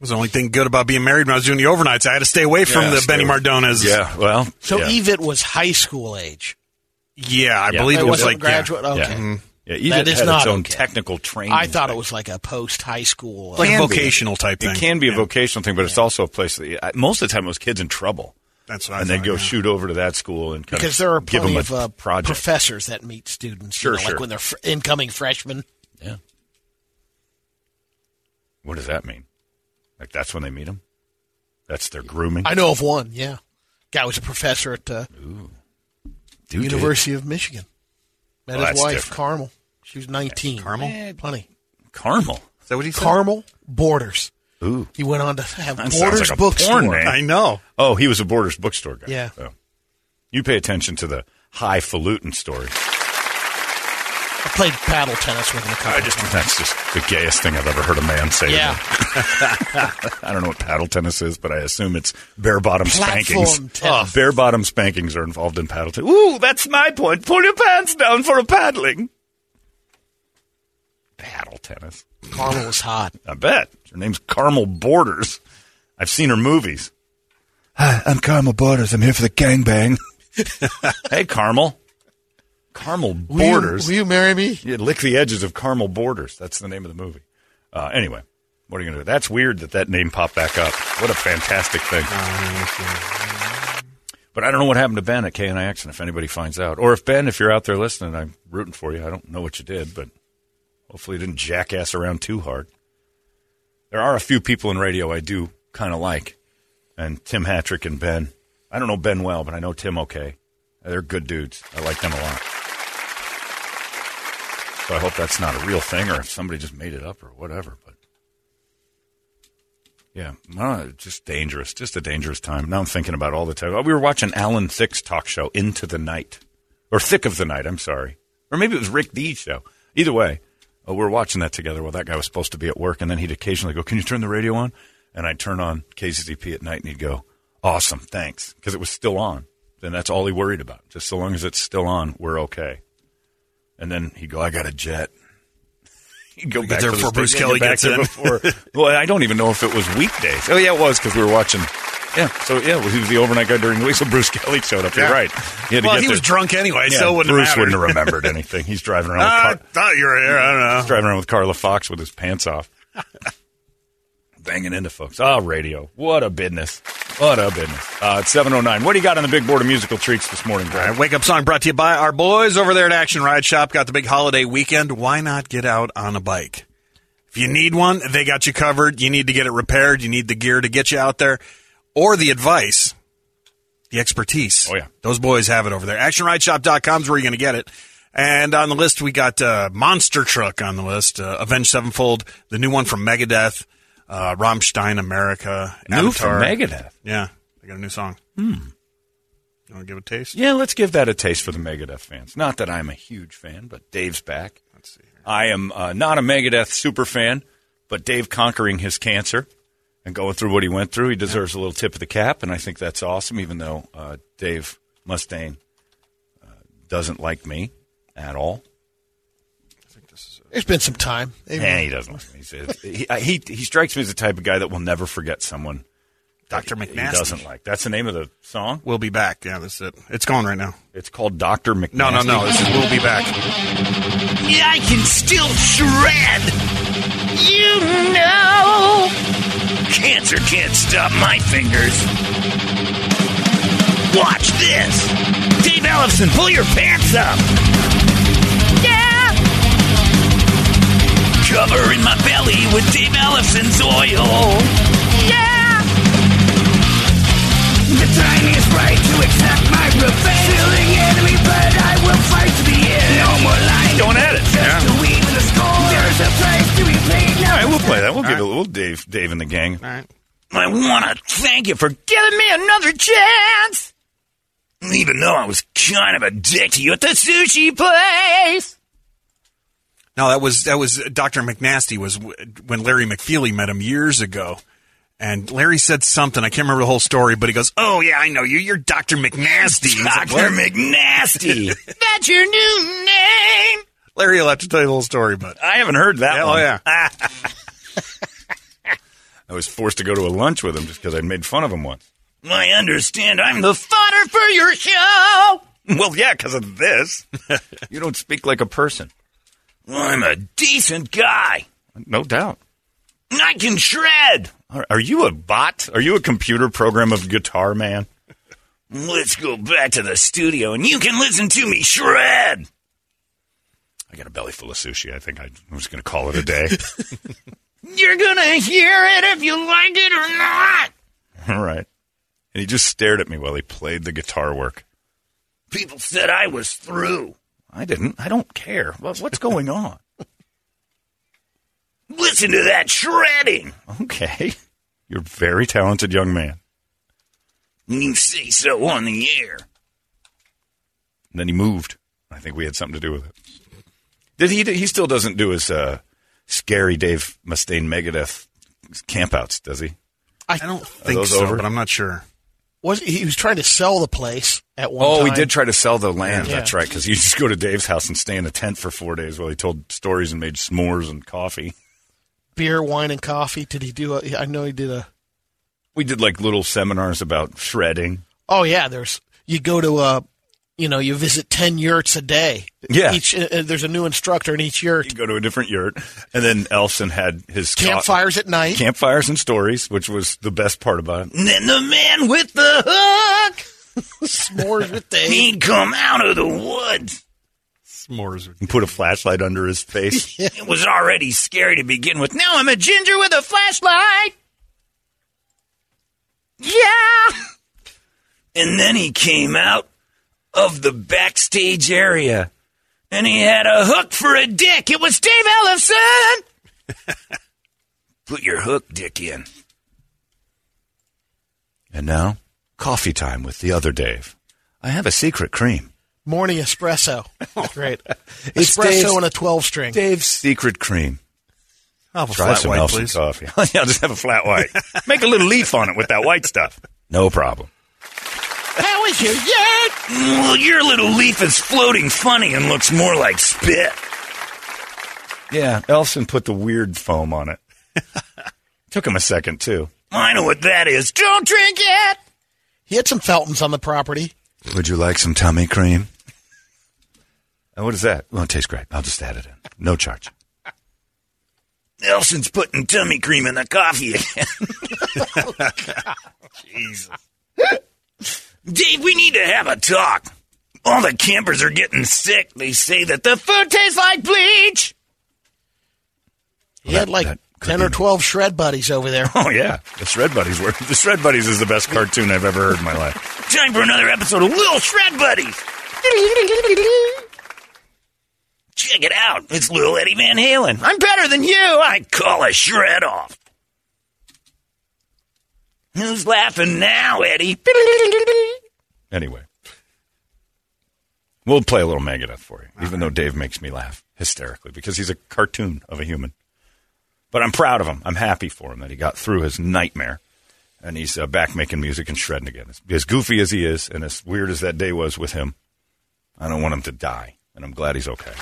Was the only thing good about being married when I was doing the overnights. I had to stay away from Yeah, the Benny away. Mardonas. Yeah, well, So yeah. EVIT was high school age. Yeah, I Yeah. believe It it was like yeah. graduate. Okay. yeah, yeah. That EVIT is had not its own okay. technical training. I thought it was like a post high school. like a Can be. vocational type thing. It can be a Yeah. vocational thing, but it's also a place that I- most of the time it was kids in trouble, That's what I and they'd thought, go yeah. shoot over to that school and kind because of there are give them plenty of uh, professors that meet students. you Sure, know, sure. Like when they're fr- incoming freshmen. yeah. What does that mean? Like that's when they meet him. That's their grooming. I know of one. Yeah, guy was a professor at uh, Dude, University of Michigan. Met Well, his wife different. Carmel. She was nineteen. Carmel? Eh, plenty. Carmel. Is that what he said? Carmel Borders. Ooh. He went on to have That sounds Borders like a Bookstore. porn. I know. Oh, he was a Borders bookstore guy. Yeah. Oh. You pay attention to the highfalutin story. I played paddle tennis with him a couple I just times. that's just the gayest thing I've ever heard a man say. to Yeah. me. I don't know what paddle tennis is, but I assume it's bare bottom Platform spankings. tennis. Oh. bare bottom spankings are involved in paddle tennis. Ooh, that's my point. Pull your pants down for a paddling. Paddle tennis. Carmel was hot. I bet. Her name's Carmel Borders. I've seen her movies. Hi, I'm Carmel Borders. I'm here for the gangbang. hey, Carmel. Carmel Will you- Borders. Will you, marry me? Yeah, lick the edges of Carmel Borders. That's the name of the movie. Uh, anyway, what are you going to do? That's weird that that name popped back up. What a fantastic thing. But I don't know what happened to Ben at KNIX, and if anybody finds out, or if Ben, if you're out there listening, I'm rooting for you. I don't know what you did, but hopefully you didn't jackass around too hard. There are a few people in radio I do kind of like, and Tim Hattrick and Ben. I don't know Ben well, but I know Tim okay. They're good dudes. I like them a lot. So I hope that's not a real thing, or if somebody just made it up, or whatever. But yeah, no, just dangerous. Just a dangerous time. Now I'm thinking about all the time. Oh, We were watching Alan Thicke's talk show, Into the Night, or Thick of the Night. I'm sorry, or maybe it was Rick Dees' show. Either way, uh, we were watching that together. Well, that guy was supposed to be at work, and then he'd occasionally go, "Can you turn the radio on?" And I'd turn on KZZP at night, and he'd go, "Awesome, thanks," because it was still on. And that's all he worried about. Just so long as it's still on, we're okay. And then he'd go, "I got a jet." He'd go back there before Bruce Kelly gets there in. Before, well, I don't even know if it was weekdays. Oh yeah, it was because we were watching. Yeah, so yeah, well, he was the overnight guy during the week. So Bruce Kelly showed up. You're Yeah. right. He Well, he there. was drunk anyway, Yeah, so it wouldn't Bruce wouldn't have remembered anything. He's driving around. Ah, I with Car- thought you were here. I don't know. He's driving around with Carla Fox with his pants off, banging into folks. Ah, radio. What a business. What a business. Uh, it's seven oh nine. What do you got on the big board of musical treats this morning, Brad? right, wake up song brought to you by our boys over there at Action Ride Shop. Got the big holiday weekend. Why not get out on a bike? If you need one, they got you covered. You need to get it repaired. You need the gear to get you out there, or the advice, the expertise. Oh, yeah. those boys have it over there. ActionRideShop.com is where you're going to get it. And on the list, we got uh, Monster Truck on the list. Uh, Avenged Sevenfold, the new one from Megadeth, uh, Rammstein America, New from Megadeth. Yeah, they got a new song. Hmm. You want to give it a taste? Yeah, let's give that a taste for the Megadeth fans. Not that I'm a huge fan, but Dave's back. Let's see. Here. I am uh, not a Megadeth super fan, but Dave conquering his cancer and going through what he went through, he deserves a little tip of the cap, and I think that's awesome. Even though uh, Dave Mustaine uh, doesn't like me at all, There's been some time. They've- he doesn't like me. He's, he, he he strikes me as the type of guy that will never forget someone. Dr. He McNasty. doesn't like. That's the name of the song. We'll be back. Yeah, that's it. It's going right now. It's called Doctor McNasty. No, no, no. This is We'll Be Back. I can still shred. You know. Cancer can't stop my fingers. Watch this. Dave Ellefson, pull your pants up. Covering my belly with Dave Ellefson's oil. Yeah. The time is right to accept my revenge. Killing enemy, but I will fight to the end. No more lying. Don't edit. Just to even the score. There's a price to be paid. All right, we'll play that. We'll give it. We'll Dave, Dave and the gang. All right. I want to thank you for giving me another chance. Even though I was kind of a dick to you at the sushi place. No, that was that was Dr. McNasty was w- when Larry McFeely met him years ago. And Larry said something. I can't remember the whole story, but he goes, "Oh yeah, I know you. You're Dr. McNasty." He's like, Dr. McNasty. That's your new name. Larry will have to tell you the whole story, but I haven't heard that Yeah, oh, one. oh yeah. I was forced to go to a lunch with him just because I made fun of him once. I understand I'm the fodder for your show. Well, yeah, because of this. you don't speak like a person. I'm a decent guy. No doubt. I can shred. Are, are you a bot? Are you a computer program of Guitar Man? Let's go back to the studio and you can listen to me shred. I got a belly full of sushi. I think I was going to call it a day. You're gonna hear it if you like it or not. All right. And he just stared at me while he played the guitar work. People said I was through. I didn't. I don't care. What's going on? Listen to that shredding. Okay. You're a very talented young man. You say so on the air. And then he moved. I think we had something to do with it. Did he? He still doesn't do his uh, scary Dave Mustaine Megadeth campouts, does he? I don't think so, over? but I'm not sure. Was he was trying to sell the place at one Oh, time? he did try to sell the land. Yeah. That's right. Because you just go to Dave's house and stay in a tent for four days while he told stories and made s'mores and coffee. beer, wine, and coffee. Did he do? A, I know he did a. We did like little seminars about shredding. Oh yeah, there's you go to a, you know, you visit ten yurts a day. Yeah. each uh, there's a new instructor in each yurt. You go to a different yurt, and then Elson had his co- Campfires at night. campfires and stories, which was the best part about it. And then the man with the hook, S'mores with the he'd come out of the woods. S'mores. He put a flashlight under his face. It was already scary to begin with. Now I'm a ginger with a flashlight. Yeah. And then he came out of the backstage area. And he had a hook for a dick. It was Dave Ellison. Put your hook dick in. And now, coffee time with the other Dave. I have a secret cream. Morning espresso. Great. It's espresso Dave's- and a 12 string. Dave's secret cream. I'll have a Try flat some white, Nelson please. coffee. yeah, I'll just have a flat white. Make a little leaf on it with that white stuff. No problem. How is your yard? Well, your little leaf is floating funny and looks more like spit. Yeah, Elson put the weird foam on it. Took him a second, too. I know what that is. Don't drink it. He had some Feltons on the property. Would you like some tummy cream? And what is that? Well, it tastes great. I'll just add it in. No charge. Nelson's putting tummy cream in the coffee again. Oh, Jesus. Dave, we need to have a talk. All the campers are getting sick. They say that the food tastes like bleach. He had like 10 or 12 shred buddies over there. Oh yeah, the Shred Buddies were the Shred Buddies is the best cartoon I've ever heard in my life. Time for another episode of Little Shred Buddies. Check it out, it's little Eddie Van Halen. I'm better than you. I call a shred off. Who's laughing now, Eddie? Anyway, we'll play a little Megadeth for you, even though Dave makes me laugh hysterically because he's a cartoon of a human. But I'm proud of him. I'm happy for him that he got through his nightmare and he's uh, back making music and shredding again. As, as goofy as he is and as weird as that day was with him, I don't want him to die, and I'm glad he's okay.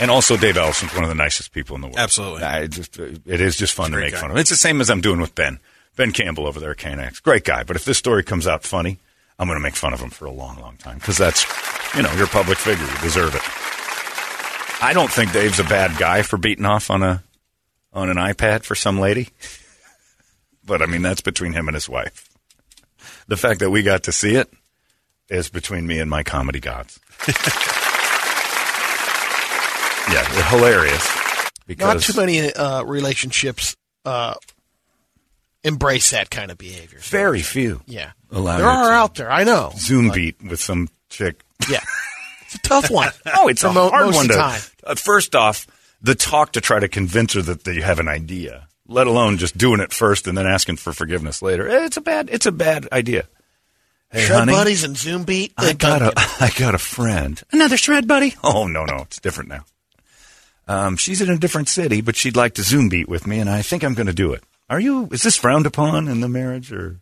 And also, Dave Ellison's one of the nicest people in the world. Absolutely. I just, uh, it is just fun to make guy. fun of him. It's the same as I'm doing with Ben. Ben Campbell over there at KNX. Great guy. But if this story comes out funny, I'm going to make fun of him for a long, long time because that's, you know, you're a public figure. You deserve it. I don't think Dave's a bad guy for beating off on a on an iPad for some lady. But I mean, that's between him and his wife. The fact that we got to see it is between me and my comedy gods. yeah, hilarious. Because Not too many uh, relationships uh, embrace that kind of behavior. very few. Yeah. Allow there are out there. I know. Zoom beat with some chick. Yeah. It's a tough one. Oh, it's a mo- hard one to. time. Uh, first off, the talk to try to convince her that they have an idea, let alone just doing it first and then asking for forgiveness later. Eh, It's a bad. It's a bad idea. Hey, Shred honey, buddies and Zoom beat. I got a. I got a friend. Another shred buddy. Oh no, no, it's different now. Um, she's in a different city, but she'd like to Zoom beat with me, and I think I'm going to do it. Are you? Is this frowned upon in the marriage, or?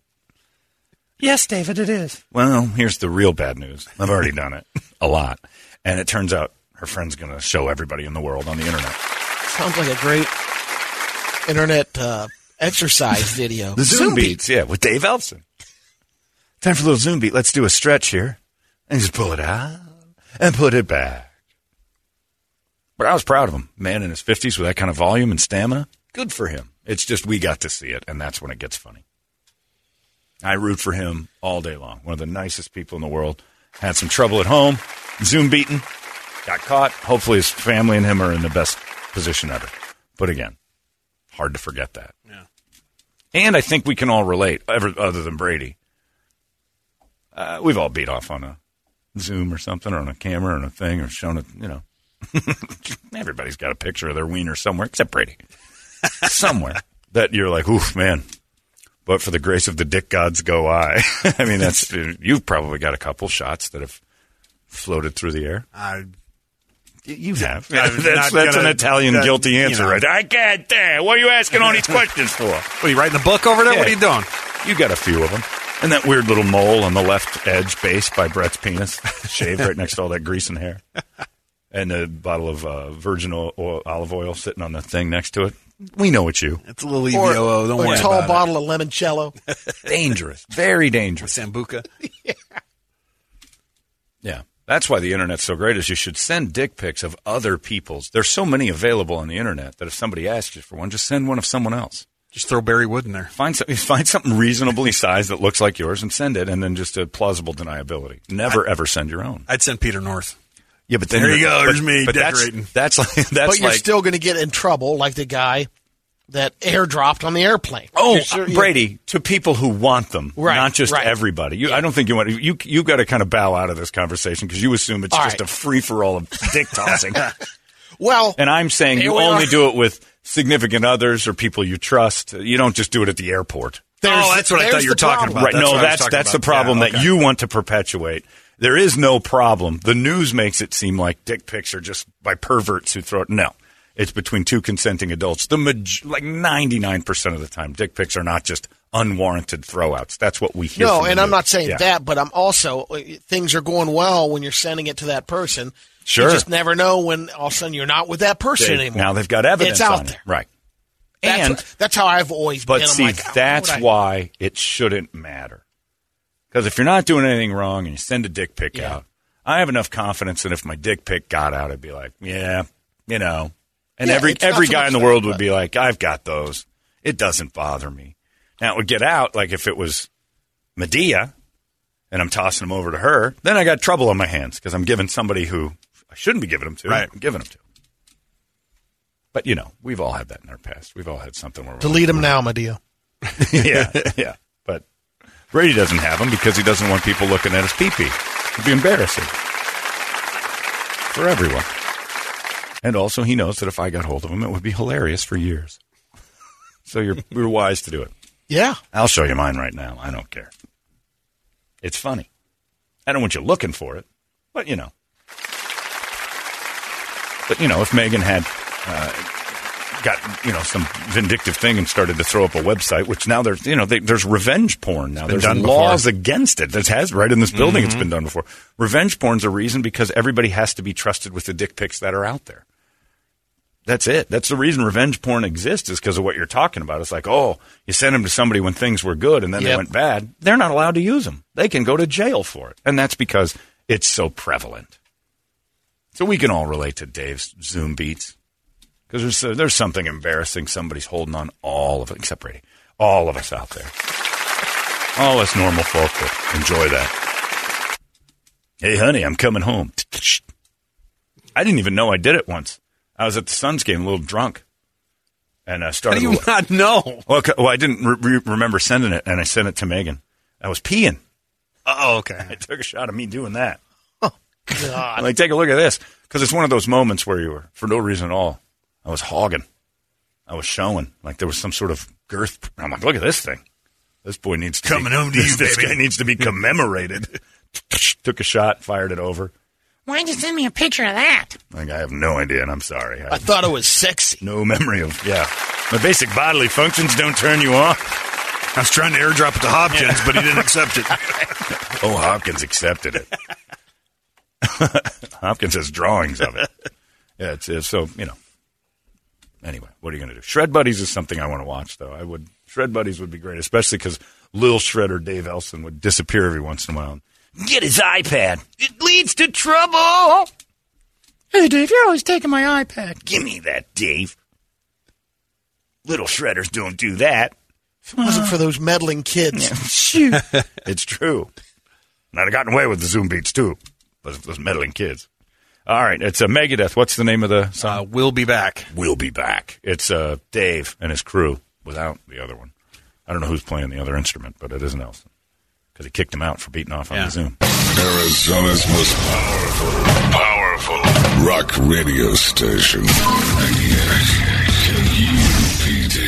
Yes, David, it is. Well, here's the real bad news. I've already done it a lot, and it turns out her friend's going to show everybody in the world on the internet. Sounds like a great internet uh, exercise video. The Zoom, beats, yeah, with Dave Elson. Time for a little Zoom beat. Let's do a stretch here, and just pull it out and put it back. But I was proud of him, man, in his fifties with that kind of volume and stamina. Good for him. It's just we got to see it, and that's when it gets funny. I root for him all day long. One of the nicest people in the world. Had some trouble at home, Zoom beaten, got caught. Hopefully, his family and him are in the best position ever. But again, hard to forget that. Yeah. And I think we can all relate, ever, other than Brady. Uh, we've all beat off on a Zoom or something, or on a camera, or on a thing, or shown it, you know. Everybody's got a picture of their wiener somewhere, except Brady. Somewhere. That you're like, oof, man. But for the grace of the dick gods go I. I mean, that's, you've probably got a couple shots that have floated through the air. I, You have. That's that's an gonna- Italian that- guilty you answer know. right. I can't dare. What are you asking all these questions for? what are you writing a book over there? What are you doing? You got a few of them. And that weird little mole on the left edge base by Brett's penis, shaved right next to all that grease and hair. And a bottle of uh, virgin oil, olive oil sitting on the thing next to it. We know it's you. It's a little Or, EVOO. Don't or worry a tall about bottle of limoncello. Dangerous. Very dangerous. Sambuca. Yeah. yeah. That's why the internet's so great is you should send dick pics of other people's. There's so many available on the internet that if somebody asks you for one, just send one of someone else. Just throw Barry Wood in there. Find some, find something reasonably sized that looks like yours and send it, and then just a plausible deniability. Never ever send your own. I'd send Peter North. Yeah, but then There you go, there's me but that's- decorating. That's, like that's but you're like still going to get in trouble, like the guy that airdropped on the airplane. Oh, sure- Brady, to people who want them, Right, not just right. everybody. You, I don't think you want you. You've got to kind of bow out of this conversation because you assume it's All just right. a free for all of dick tossing. Well, and I'm saying you only are. do it with significant others or people you trust. You don't just do it at the airport. Oh, there's- oh, that's what I thought you were talking problem. about. Right? That's no, what I was that's talking that's the problem Yeah, that you want to perpetuate. There is no problem. The news makes it seem like dick pics are just by perverts who throw it. No, it's between two consenting adults. The maj- like ninety nine percent of the time, dick pics are not just unwarranted throwouts. That's what we hear. No, and I'm news. not saying Yeah. that, but I'm also uh, things are going well when you're sending it to that person. Sure. You just never know when all of a sudden you're not with that person They- anymore. now they've got evidence It's out on there. it, right? That's, and what- that's how I've always But been. See, like, that's I- why it shouldn't matter. Because if you're not doing anything wrong and you send a dick pic Yeah. out, I have enough confidence that if my dick pic got out, I'd be like, yeah, you know. And Yeah, every every guy in the that, world would but- be like, I've got those. It doesn't bother me. Now it would get out like if it was Medea, and I'm tossing them over to her. Then I got trouble on my hands because I'm giving somebody who I shouldn't be giving them to. Right. I'm giving them to. But you know, we've all had that in our past. We've all had something where we're delete them now, Medea. yeah, yeah. Brady doesn't have them because he doesn't want people looking at his pee-pee. It'd be embarrassing for everyone. And also, he knows that if I got hold of him, it would be hilarious for years. So you're you're wise to do it. Yeah, I'll show you mine right now. I don't care. It's funny. I don't want you looking for it, but you know. But you know, if Megan had uh, got you know some vindictive thing and started to throw up a website, which now there's you know they, there's revenge porn now. There's done laws before. against it. That has right in this building. Mm-hmm. It's been done before. Revenge porn's a reason because everybody has to be trusted with the dick pics that are out there. That's it. That's the reason revenge porn exists is because of what you're talking about. It's like, oh, you sent them to somebody when things were good and then they went bad. They're not allowed to use them. They can go to jail for it. And that's because it's so prevalent. So we can all relate to Dave's Zoom beats because there's, uh, there's something embarrassing. Somebody's holding on all of it, except Brady. All of us out there. All us normal folk that enjoy that. Hey, honey, I'm coming home. I didn't even know I did it once. I was at the Suns game, a little drunk, and I started. How do you not know? well, okay, well, I didn't re- remember sending it, and I sent it to Megan. I was peeing. Oh, okay. I took a shot of me doing that. Oh, God. Like, take a look at this, because it's one of those moments where you were, for no reason at all, I was hogging. I was showing like there was some sort of girth. I'm like, look at this thing. This boy needs to Coming be, home to this, you, This baby. guy needs to be commemorated. Took a shot, fired it over. Why'd you send me a picture of that? Like I have no idea, and I'm sorry. I I thought it was sexy. no memory of yeah. My basic bodily functions don't turn you on. I was trying to airdrop it to Hopkins, but he didn't accept it. Oh, Hopkins accepted it. Hopkins has drawings of it. Yeah, it's, it's so you know. Anyway, what are you going to do? Shred Buddies is something I want to watch, though. I would Shred Buddies would be great, especially because Lil Shredder Dave Elson would disappear every once in a while. Get his iPad. It leads to trouble. Hey, Dave, you're always taking my iPad. Give me that, Dave. Little Shredders don't do that. If it wasn't for those meddling kids. Shoot. It's true. I'd have gotten away with the Zoom beats too, but it's those meddling kids. All right, it's a Megadeth. What's the name of the song? Uh, we'll be back. we'll be back. It's uh, Dave and his crew without the other one. I don't know who's playing the other instrument, but it is Nelson because he kicked him out for beating off on Yeah. the Zoom. Arizona's most powerful, powerful rock radio station. 98 KUPD.